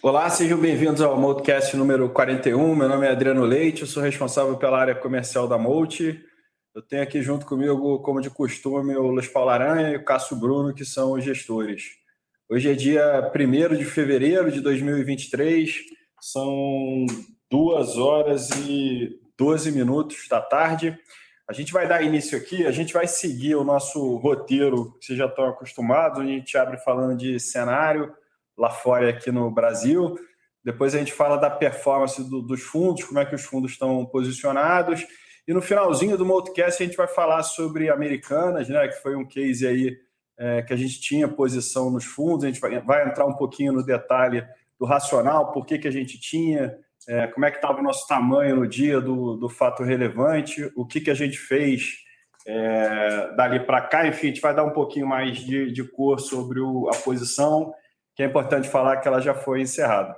Olá, sejam bem-vindos ao Multicast número 41. Meu nome é Adriano Leite, eu sou responsável pela área comercial da Multi. Eu tenho aqui junto comigo, como de costume, o Luiz Paulo Aranha e o Cássio Bruno, que são os gestores. Hoje é dia 1 de fevereiro de 2023, são duas horas e 12 minutos da tarde. A gente vai dar início aqui, a gente vai seguir o nosso roteiro, que vocês já estão acostumados, a gente abre falando de cenário, lá fora aqui no Brasil. Depois a gente fala da performance do, dos fundos, como é que os fundos estão posicionados. E no finalzinho do Multicast a gente vai falar sobre Americanas, né, que foi um case aí é, que a gente tinha posição nos fundos. A gente vai, vai, entrar um pouquinho no detalhe do racional, por que, que a gente tinha, é, como é que estava o nosso tamanho no dia do, do fato relevante, o que, que a gente fez é, dali para cá. Enfim, a gente vai dar um pouquinho mais de, de cor sobre o, a posição que é importante falar que ela já foi encerrada.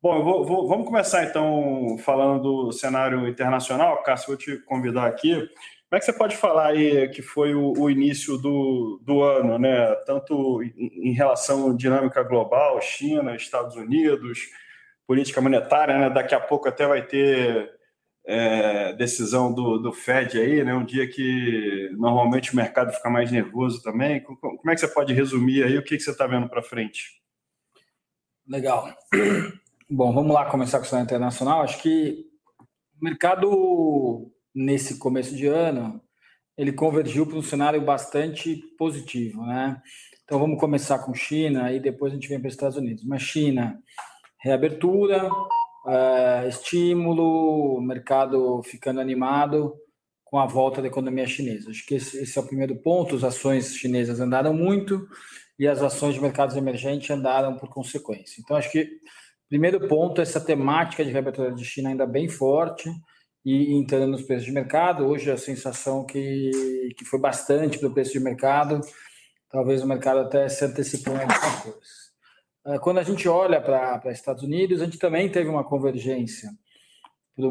Bom, vou, vou, vamos começar então falando do cenário internacional. Cássio, vou te convidar aqui. Como é que você pode falar aí que foi o, o início do, do ano, né? Tanto em, em relação à dinâmica global, China, Estados Unidos, política monetária, né? Daqui a pouco até vai ter é, decisão do, do Fed aí, né? Um dia que normalmente o mercado fica mais nervoso também. Como é que você pode resumir aí o que, que você está vendo para frente? Legal. Bom, vamos lá começar com o cenário internacional. Acho que o mercado, nesse começo de ano, ele convergiu para um cenário bastante positivo, né? Então vamos começar com China e depois a gente vem para os Estados Unidos. Mas China, reabertura, é, estímulo, mercado ficando animado com a volta da economia chinesa. Acho que esse, esse é o primeiro ponto. As ações chinesas andaram muito e as ações de mercados emergentes andaram por consequência. Então, acho que primeiro ponto, essa temática de reabertura de China ainda bem forte e entrando nos preços de mercado. Hoje a sensação que, que foi bastante para o preço de mercado, talvez o mercado até se antecipou em algumas coisas. Ah, quando a gente olha para Estados Unidos, a gente também teve uma convergência para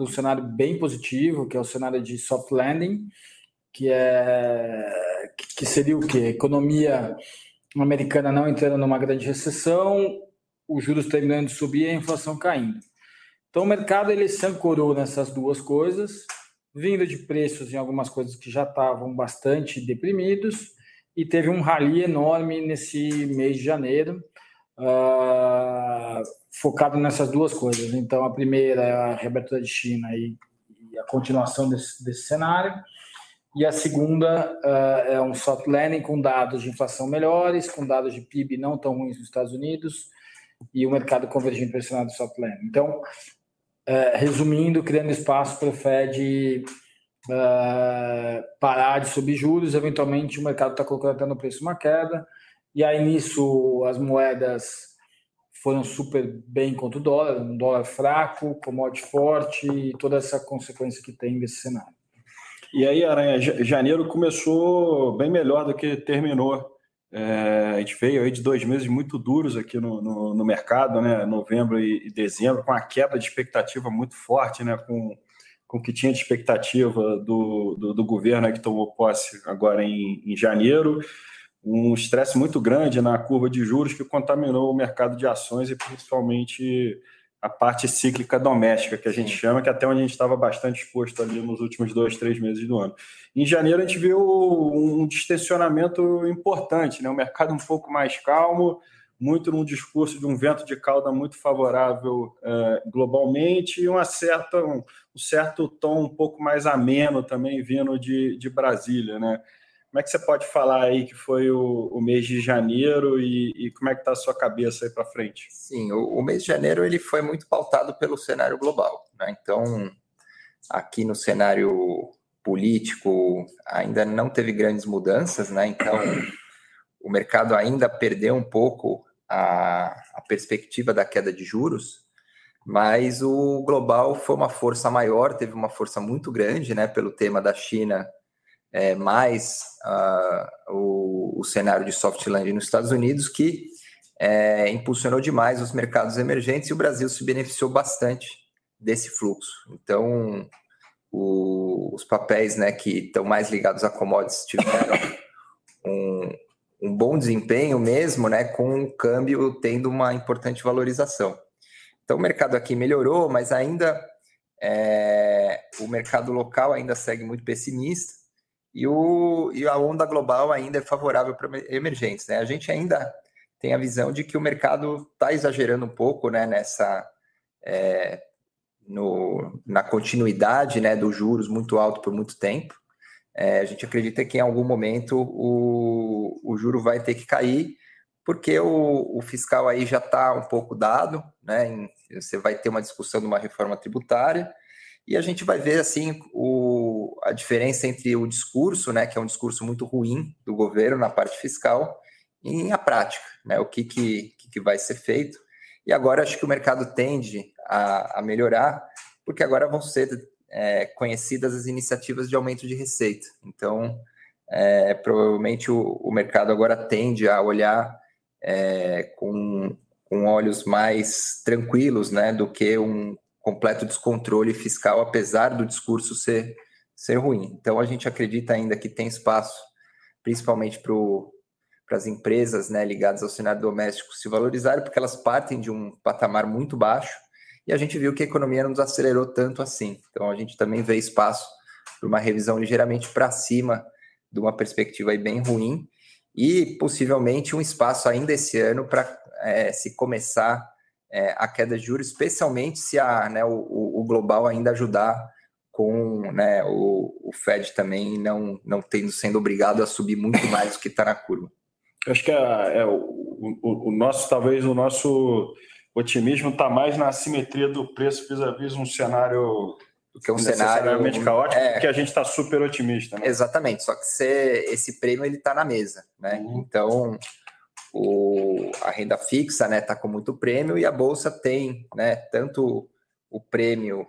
um cenário bem positivo, que é o cenário de soft landing, que é que seria o quê? economia americana não entrando numa grande recessão, os juros terminando de subir e a inflação caindo. Então o mercado ele se ancorou nessas duas coisas, vindo de preços em algumas coisas que já estavam bastante deprimidos e teve um rally enorme nesse mês de janeiro, uh, focado nessas duas coisas. Então a primeira é a reabertura de China e, e a continuação desse, desse cenário e a segunda uh, é um soft landing com dados de inflação melhores, com dados de PIB não tão ruins nos Estados Unidos e o mercado convergindo para esse do soft landing. Então, uh, resumindo, criando espaço para o Fed parar de subir juros, eventualmente o mercado está colocando até no preço uma queda, e aí nisso as moedas foram super bem contra o dólar, um dólar fraco, commodity forte e toda essa consequência que tem desse cenário. E aí, Aranha, janeiro começou bem melhor do que terminou. É, a gente veio aí de dois meses muito duros aqui no, no, no mercado, né? Novembro e, e, dezembro, com a quebra de expectativa muito forte, né? Com, com o que tinha de expectativa do, do, do governo que tomou posse agora em, em janeiro. Um estresse muito grande na curva de juros que contaminou o mercado de ações e principalmente a parte cíclica doméstica, que a gente Sim. chama, que até onde a gente estava bastante exposto ali nos últimos dois, três meses do ano. Em janeiro, a gente viu um distensionamento importante, né? um mercado um pouco mais calmo, muito num discurso de um vento de cauda muito favorável eh, globalmente e uma certa, um, um, certo tom um pouco mais ameno também vindo de, de Brasília. Né? Como é que você pode falar aí que foi o, o mês de janeiro e, e como é que está a sua cabeça aí para frente? Sim, o, o, mês de janeiro ele foi muito pautado pelo cenário global. Né? Então, aqui no cenário político ainda não teve grandes mudanças, né? Então, o mercado ainda perdeu um pouco a, a perspectiva da queda de juros, mas o global foi uma força maior, teve uma força muito grande, né? Pelo tema da China é, mais uh, o, o, cenário de soft landing nos Estados Unidos, que é, impulsionou demais os mercados emergentes e o Brasil se beneficiou bastante desse fluxo. Então, o, os papéis né, que estão mais ligados a commodities tiveram um, um bom desempenho mesmo, né, com o câmbio tendo uma importante valorização. Então, o mercado aqui melhorou, mas ainda é, o mercado local ainda segue muito pessimista e, o, e a onda global ainda é favorável para emergentes. Né? A gente ainda tem a visão de que o mercado está exagerando um pouco né, nessa é, no, na continuidade né, dos juros muito alto por muito tempo. É, a gente acredita que em algum momento o, o juro vai ter que cair, porque o, o fiscal aí já está um pouco dado, né? Em, você vai ter uma discussão de uma reforma tributária, e a gente vai ver assim o, a diferença entre o discurso, né, que é um discurso muito ruim do governo na parte fiscal, e a prática, né, o que, que, que vai ser feito. E agora acho que o mercado tende a, a melhorar, porque agora vão ser é, conhecidas as iniciativas de aumento de receita. Então, é, provavelmente o, o, mercado agora tende a olhar é, com, com olhos mais tranquilos né, do que um completo descontrole fiscal, apesar do discurso ser, ser ruim. Então, a gente acredita ainda que tem espaço, principalmente para as empresas né, ligadas ao cenário doméstico se valorizarem, porque elas partem de um patamar muito baixo e a gente viu que a economia não desacelerou tanto assim. Então a gente também vê espaço para uma revisão ligeiramente para cima de uma perspectiva bem ruim e possivelmente um espaço ainda esse ano para é, se começar é, a queda de juros, especialmente se a, né, o, o global ainda ajudar com né, o, o Fed também não, não tendo sendo obrigado a subir muito mais do que está na curva. acho que é, é o, o, o, nosso, talvez o nosso otimismo está mais na assimetria do preço vis-à-vis um cenário que um cenário caótico, é, porque a gente está super otimista. Né? Exatamente, só que você, esse prêmio ele está na mesa, né? Uhum. Então o, a renda fixa, né, está com muito prêmio e a bolsa tem, né, tanto o prêmio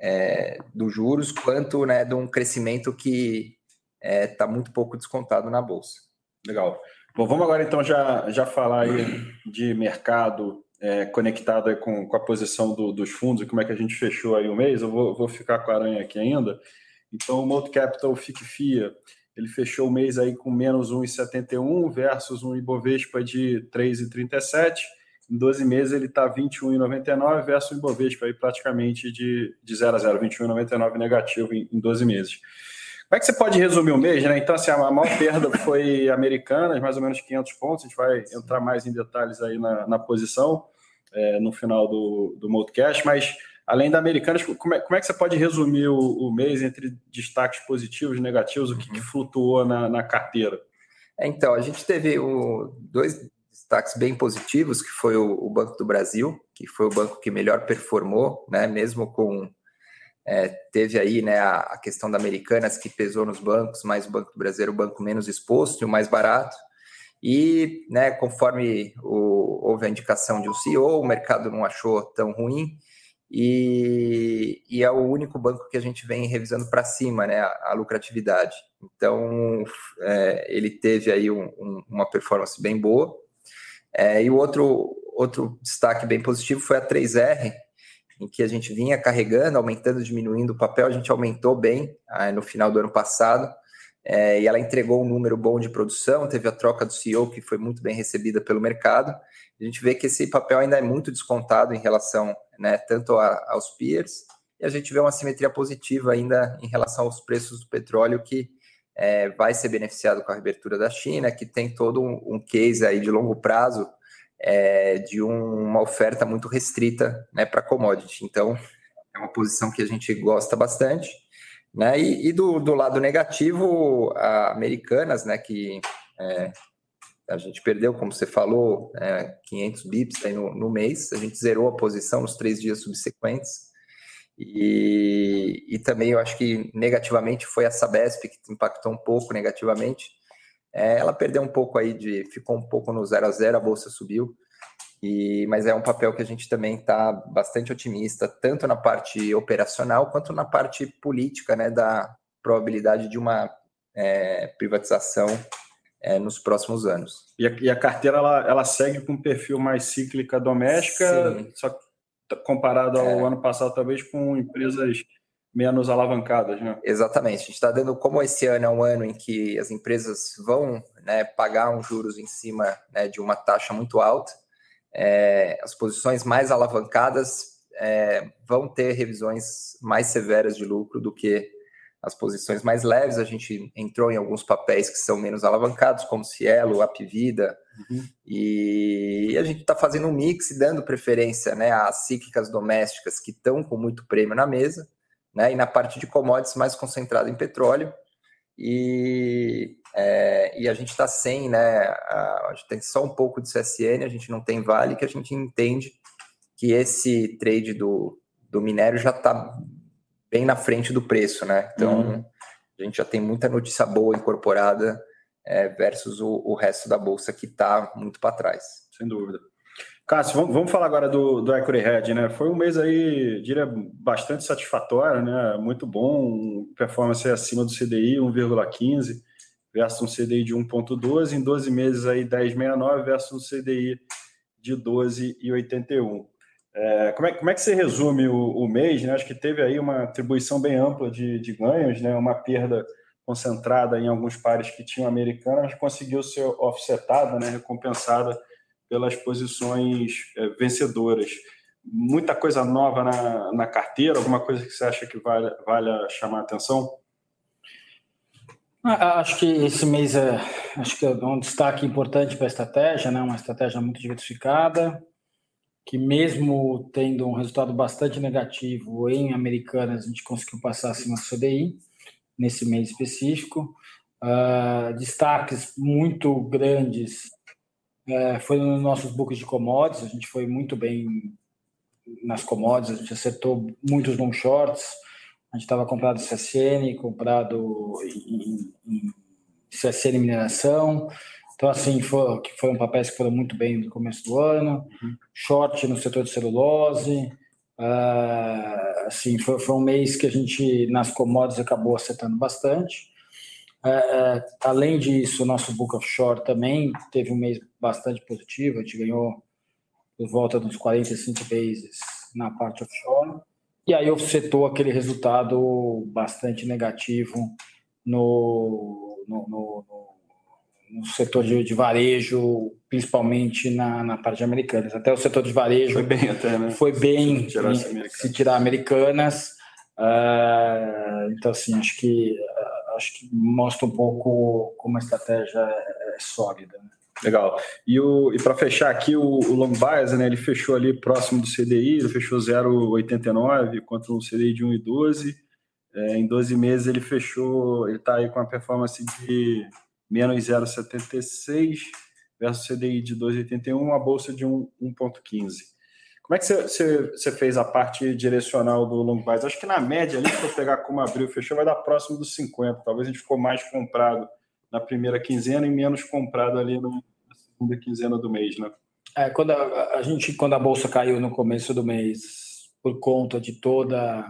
é, dos juros quanto, né, de um crescimento que está é, tá muito pouco descontado na bolsa. Legal. Bom, vamos agora então já já falar aí de mercado é, conectado com, com a posição do, dos fundos como é que a gente fechou aí o mês, eu vou, vou ficar com a aranha aqui ainda. Então, o Multi Capital FIC FIA, ele fechou o mês aí com menos 1,71 versus um Ibovespa de 3,37. Em 12 meses ele está 21,99 versus o Ibovespa aí praticamente de, de 0 a 0, 21,99 negativo em, em 12 meses. Como é que você pode resumir o mês, né? Então, assim, a maior perda foi Americanas, mais ou menos 500 pontos. A gente vai entrar mais em detalhes aí na, na posição é, no final do, do Modcast, mas além da Americanas, como é, como é que você pode resumir o, o, mês entre destaques positivos e negativos, o que, que flutuou na, na carteira? É, então, a gente teve o, dois destaques bem positivos, que foi o, o Banco do Brasil, que foi o banco que melhor performou, né, mesmo com é, teve aí né, a, a, questão da Americanas que pesou nos bancos, mas o Banco do Brasil era o banco menos exposto e o mais barato. E, né, conforme o, houve a indicação de um CEO, o mercado não achou tão ruim e, e é o único banco que a gente vem revisando para cima, né, a, a lucratividade. Então, é, ele teve aí um, um, uma performance bem boa. É, e o outro, outro destaque bem positivo foi a 3R, em que a gente vinha carregando, aumentando, diminuindo o papel, a gente aumentou bem ah, no final do ano passado, é, e ela entregou um número bom de produção, teve a troca do CEO, que foi muito bem recebida pelo mercado. A gente vê que esse papel ainda é muito descontado em relação né, tanto a, aos peers, e a gente vê uma simetria positiva ainda em relação aos preços do petróleo, que é, vai ser beneficiado com a reabertura da China, que tem todo um, um case aí de longo prazo é, de um, uma oferta muito restrita né, para commodity. Então, é uma posição que a gente gosta bastante. Né? E, e do, do, lado negativo, a Americanas, né, que é, a gente perdeu, como você falou, é, 500 bips aí no, no, mês, a gente zerou a posição nos três dias subsequentes. E, e também eu acho que negativamente foi a Sabesp que impactou um pouco negativamente, é, ela perdeu um pouco aí de. ficou um pouco no 0 a 0 a bolsa subiu. E, mas é um papel que a gente também está bastante otimista, tanto na parte operacional quanto na parte política, né, da probabilidade de uma é, privatização é, nos próximos anos. E a, e a, carteira ela, ela segue com um perfil mais cíclica doméstica, Sim. só comparado ao é. ano passado, talvez com empresas menos alavancadas, né? Exatamente. A gente está dando, como esse ano é um ano em que as empresas vão né, pagar uns juros em cima né, de uma taxa muito alta, é, as posições mais alavancadas é, vão ter revisões mais severas de lucro do que as posições mais leves. A gente entrou em alguns papéis que são menos alavancados, como Cielo, Apivida, uhum. e a gente está fazendo um mix e dando preferência né, às cíclicas domésticas que estão com muito prêmio na mesa, né, e na parte de commodities mais concentrado em petróleo. E, é, e a gente está sem, né? A, a, gente tem só um pouco de CSN, a gente não tem Vale, que a gente entende que esse trade do, do minério já está bem na frente do preço, né? Então uhum. a gente já tem muita notícia boa incorporada é, versus o, o resto da bolsa que está muito para trás. Sem dúvida. Cássio, vamos, vamos falar agora do, do Equity Hedge, né? Foi um mês aí, diria, bastante satisfatório, né? Muito bom, performance acima do CDI, 1,15 versus um CDI de 1,12, em 12 meses aí 10,69 versus um CDI de 12,81. É, como, é, como é que você resume o, o, mês? Né? Acho que teve aí uma atribuição bem ampla de, de ganhos, né? uma perda concentrada em alguns pares que tinham americana, mas conseguiu ser offsetada, né? recompensada pelas posições é, vencedoras. Muita coisa nova na, na carteira, alguma coisa que você acha que vale, vale chamar a atenção? Ah, acho que esse mês é, acho que é um destaque importante para a estratégia, né? uma estratégia muito diversificada, que mesmo tendo um resultado bastante negativo em Americanas, a gente conseguiu passar acima do CDI nesse mês específico. Uh, destaques muito grandes é, foi nos nossos books de commodities, a gente foi muito bem nas commodities, a gente acertou muitos long shorts, a gente estava comprado CSN, comprado em, em CSN Mineração, então assim, foi, que foram papéis que foram muito bem no começo do ano, uhum. short no setor de celulose, uh, assim, foi, foi um mês que a gente nas commodities acabou acertando bastante, é, é, além disso, o nosso book offshore também teve um mês bastante positivo, a gente ganhou por volta dos 45 bases na parte offshore, e aí offsetou aquele resultado bastante negativo no, no, no, no setor de, de, varejo, principalmente na, na parte de americanas. Até o setor de varejo foi bem, até, né? foi bem se tirar, em, se tirar americanas. Uh, então, assim, acho que acho que mostra um pouco como a estratégia é, é sólida. Né? Legal. E, e para fechar aqui, o, o long bias, né, ele fechou ali próximo do CDI, ele fechou 0,89 contra um CDI de 1,12. É, em 12 meses ele fechou, ele está aí com a performance de menos 0,76 versus CDI de 2,81, a bolsa de 1,15. Como é que você, você, fez a parte direcional do long bias? Acho que na média, ali, se eu pegar como abriu fechou, vai dar próximo dos 50. Talvez a gente ficou mais comprado na primeira quinzena e menos comprado ali na segunda quinzena do mês, né? É, quando a, a gente, quando a bolsa caiu no começo do mês, por conta de toda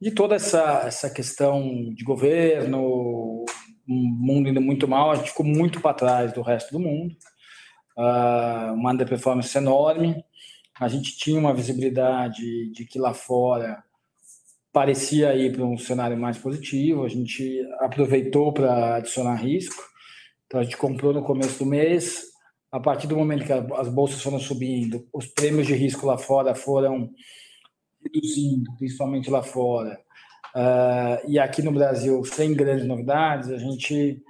de toda essa, essa questão de governo, mundo indo muito mal, a gente ficou muito para trás do resto do mundo. Uh, uma underperformance enorme. A gente tinha uma visibilidade de que lá fora parecia ir para um cenário mais positivo, a gente aproveitou para adicionar risco, então a gente comprou no começo do mês, a partir do momento que as bolsas foram subindo, os prêmios de risco lá fora foram reduzindo, principalmente lá fora, uh, e aqui no Brasil, sem grandes novidades, a gente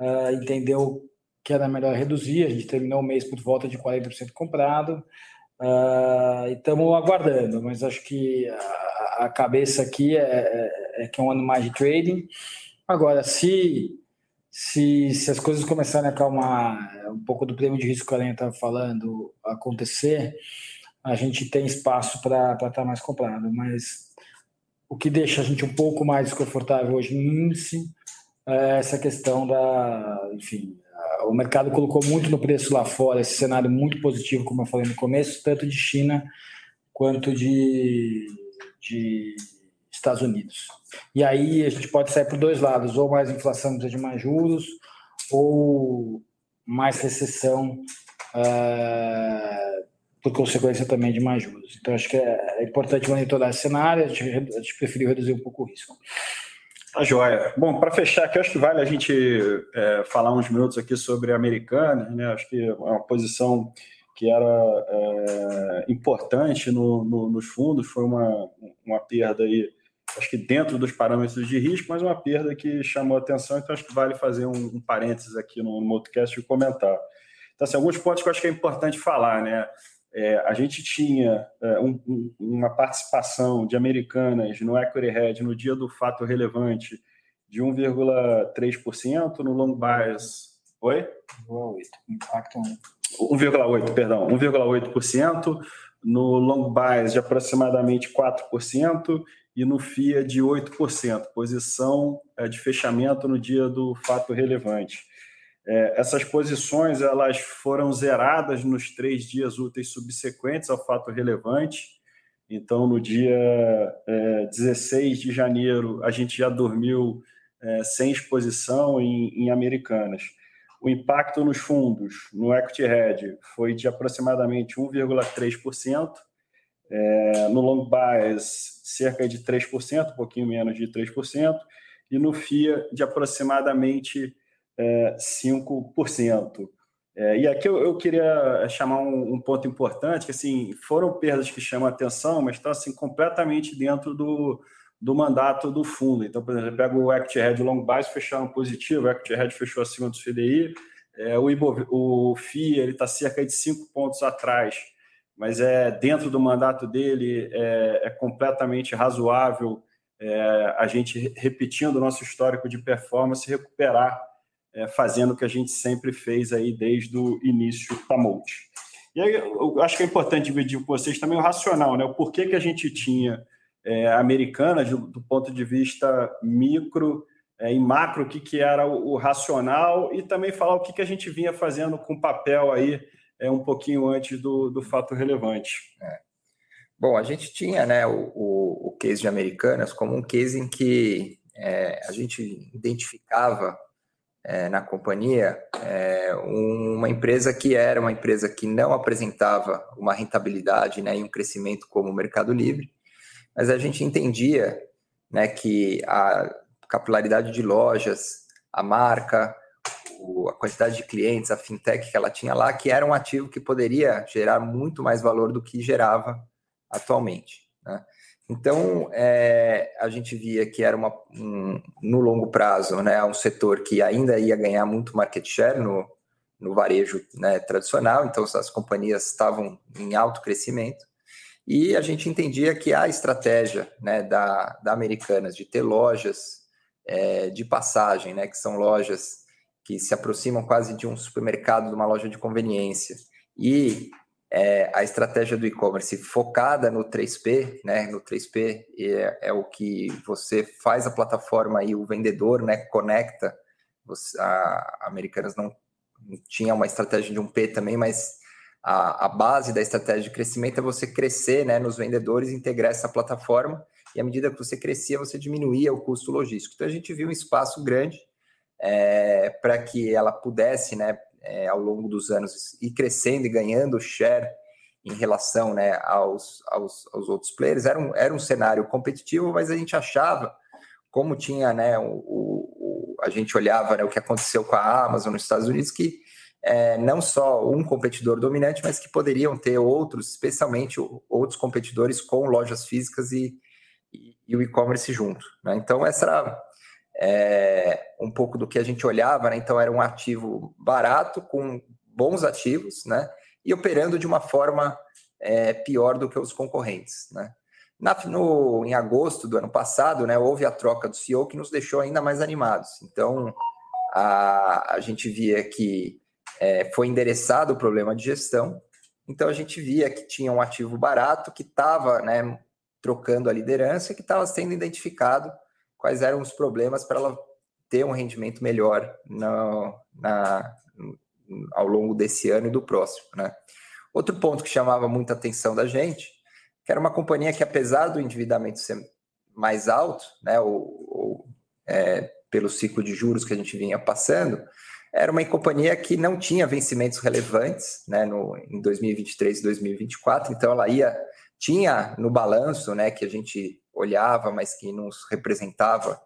uh, entendeu que era melhor reduzir, a gente terminou o mês por volta de 40% comprado, Uh, estamos aguardando, mas acho que a, a cabeça aqui é, é, é, que é um ano mais de trading. Agora, se, se, se as coisas começarem a acalmar, um pouco do prêmio de risco que a Aranha estava falando acontecer, a gente tem espaço para estar tá mais comprado. Mas o que deixa a gente um pouco mais desconfortável hoje no índice é essa questão da, enfim, o mercado colocou muito no preço lá fora, esse cenário muito positivo, como eu falei no começo, tanto de China quanto de, de Estados Unidos. E aí a gente pode sair por dois lados, ou mais inflação de mais juros, ou mais recessão uh, por consequência também de mais juros. Então, acho que é, é importante monitorar esse cenário, a gente, a gente preferiu reduzir um pouco o risco. Tá joia. Bom, para fechar aqui, acho que vale a gente é, falar uns minutos aqui sobre a americana, né? Acho que é uma posição que era é, importante no, no, nos fundos, foi uma, uma perda aí, acho que dentro dos parâmetros de risco, mas uma perda que chamou atenção, então acho que vale fazer um, um parênteses aqui no, no podcast e comentar. Então, assim, alguns pontos que eu acho que é importante falar, né? É, a gente tinha é, um, um, uma participação de americanas no Equity Hedge no dia do fato relevante de 1,3%, no long bias. Oi? 1,8%. Impacto 1,8%, perdão, 1,8%, no long bias de aproximadamente 4% e no FIA de 8%, posição é, de fechamento no dia do fato relevante. É, essas posições elas foram zeradas nos três dias úteis subsequentes ao fato relevante. Então, no dia é, 16 de janeiro, a gente já dormiu é, sem exposição em, em, Americanas. O impacto nos fundos, no Equity Hedge, foi de aproximadamente 1,3%. É, no Long Bias, cerca de 3%, um pouquinho menos de 3%. E no FIA, de aproximadamente é, 5%. É, e aqui eu, eu queria chamar um, um, ponto importante, que assim, foram perdas que chamam a atenção, mas estão assim, completamente dentro do, do mandato do fundo. Então, por exemplo, pega o Equity Hedge Long Bias, fecharam positivo, o Equity Hedge fechou acima do CDI, é, o, Ibov, o FI está cerca de 5 pontos atrás, mas é dentro do mandato dele é, é completamente razoável é, a gente, repetindo o nosso histórico de performance, recuperar é, fazendo o que a gente sempre fez aí desde o início da Multi. E aí eu acho que é importante dividir com vocês também o racional, né? O porquê que a gente tinha é, americana do, do, ponto de vista micro é, e macro, o que, que era o, o, racional, e também falar o que, que a gente vinha fazendo com papel aí é, um pouquinho antes do, do fato relevante. É. Bom, a gente tinha né, o, o, o case de Americanas como um case em que é, a gente identificava é, na companhia, é, uma empresa que era uma empresa que não apresentava uma rentabilidade né, e um crescimento como o Mercado Livre, mas a gente entendia né, que a capilaridade de lojas, a marca, o, a quantidade de clientes, a fintech que ela tinha lá, que era um ativo que poderia gerar muito mais valor do que gerava atualmente. Né? Então, é, a gente via que era uma, um, no longo prazo né, um setor que ainda ia ganhar muito market share no, no varejo né, tradicional, então as companhias estavam em alto crescimento. E a gente entendia que a estratégia né, da, da Americanas de ter lojas é, de passagem, né, que são lojas que se aproximam quase de um supermercado, de uma loja de conveniência, e é, a estratégia do e-commerce focada no 3P, né? No 3P é, é, o que você faz a plataforma e o vendedor, né? Conecta. Você, a, Americanas não tinha uma estratégia de um P também, mas a, a, base da estratégia de crescimento é você crescer, né? Nos vendedores, integrar essa plataforma e à medida que você crescia, você diminuía o custo logístico. Então a gente viu um espaço grande é, para que ela pudesse, né? É, ao longo dos anos ir crescendo e ganhando share em relação né, aos, aos, aos, outros players. Era um, era um cenário competitivo, mas a gente achava, como tinha, né, o, o a gente olhava né, o que aconteceu com a Amazon nos Estados Unidos, que é, não só um competidor dominante, mas que poderiam ter outros, especialmente outros competidores com lojas físicas e, e, e o e-commerce junto. Né? Então, essa era é, um pouco do que a gente olhava, né? Então era um ativo barato, com bons ativos, né? E operando de uma forma é, pior do que os concorrentes, né? Na, no, em agosto do ano passado, né, houve a troca do CEO que nos deixou ainda mais animados. Então, a, a gente via que é, foi endereçado o problema de gestão. Então, a gente via que tinha um ativo barato que estava né, trocando a liderança, que estava sendo identificado quais eram os problemas para ela ter um rendimento melhor na, ao longo desse ano e do próximo. Né? Outro ponto que chamava muita atenção da gente, que era uma companhia que, apesar do endividamento ser mais alto, né, ou, ou é, pelo ciclo de juros que a gente vinha passando, era uma companhia que não tinha vencimentos relevantes né, no, em 2023 e 2024, então ela ia tinha no balanço, né, que a gente olhava, mas que nos representava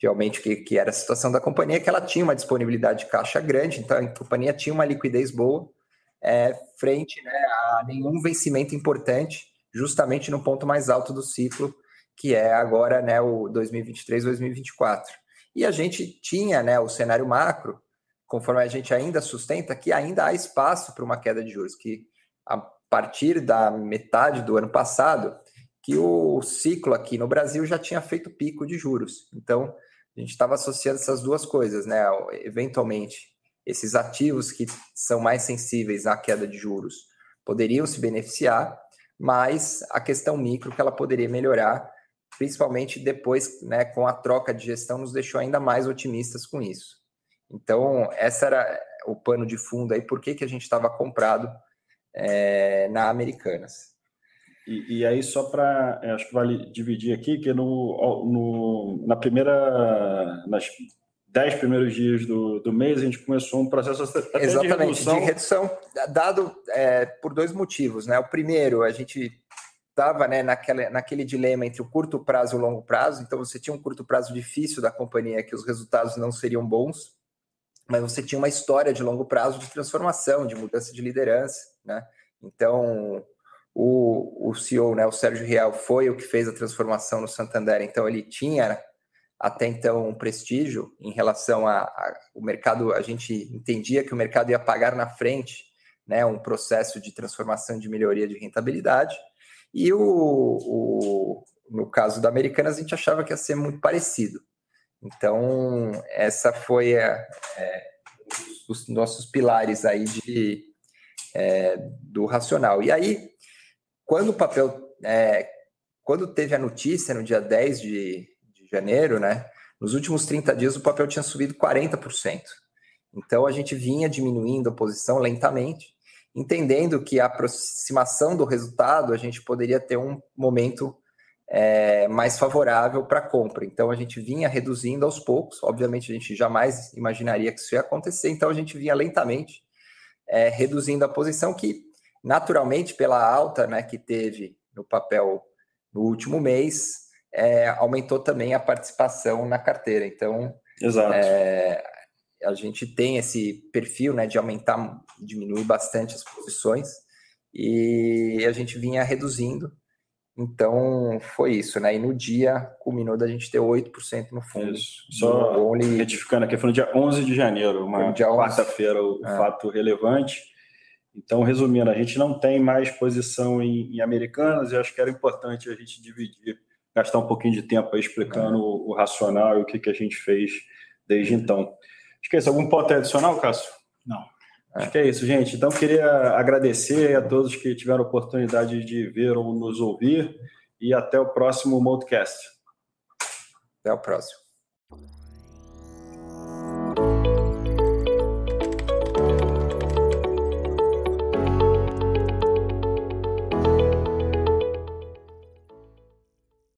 realmente que, que era a situação da companhia, que ela tinha uma disponibilidade de caixa grande, então a companhia tinha uma liquidez boa é, frente né, a nenhum vencimento importante, justamente no ponto mais alto do ciclo, que é agora né, o 2023-2024. E a gente tinha né, o cenário macro, conforme a gente ainda sustenta, que ainda há espaço para uma queda de juros, que a partir da metade do ano passado, que o ciclo aqui no Brasil já tinha feito pico de juros. Então, a gente estava associando essas duas coisas, né? Eventualmente, esses ativos que são mais sensíveis à queda de juros poderiam se beneficiar, mas a questão micro que ela poderia melhorar, principalmente depois, né, com a troca de gestão, nos deixou ainda mais otimistas com isso. Então, essa era o pano de fundo aí, por que, que a gente estava comprado é, na Americanas. E, e aí, só para. É, acho que vale dividir aqui, que no, no, na primeira. Nas dez primeiros dias do, do mês, a gente começou um processo até Exatamente, de redução. De redução dado é, por dois motivos. Né? O primeiro, a gente estava né, naquele, naquele dilema entre o curto prazo e o longo prazo, então você tinha um curto prazo difícil da companhia, que os resultados não seriam bons, mas você tinha uma história de longo prazo de transformação, de mudança de liderança. Né? Então, o, o CEO, né, o Sérgio Real, foi o que fez a transformação no Santander, então ele tinha até então um prestígio em relação ao mercado, a gente entendia que o mercado ia pagar na frente né, um processo de transformação de melhoria de rentabilidade, e o, o, no caso da Americanas a gente achava que ia ser muito parecido. Então, essa foi a, é, os nossos pilares aí de, é, do racional. E aí, quando o papel, é, quando teve a notícia no dia 10 de, de janeiro, né, nos últimos 30 dias o papel tinha subido 40%. Então a gente vinha diminuindo a posição lentamente, entendendo que a aproximação do resultado a gente poderia ter um momento é, mais favorável para compra. Então a gente vinha reduzindo aos poucos. Obviamente a gente jamais imaginaria que isso ia acontecer. Então a gente vinha lentamente é, reduzindo a posição que naturalmente pela alta né, que teve no papel no último mês, é, aumentou também a participação na carteira. Então, é, a gente tem esse perfil né, de aumentar, diminuir bastante as posições e a gente vinha reduzindo. Então, foi isso, né? E no dia, culminou da gente ter 8% no fundo. Isso. Só only... retificando aqui, foi no dia 11 de janeiro, uma quarta-feira, o é. fato relevante. Então, resumindo, a gente não tem mais posição em, em americanas e acho que era importante a gente dividir, gastar um pouquinho de tempo aí explicando o, o, racional e o que, que a gente fez desde então. Esquece, algum ponto adicional, Cássio? Não. Acho que é isso, gente. Então, queria agradecer a todos que tiveram a oportunidade de ver ou nos ouvir e até o próximo Modcast. Até o próximo.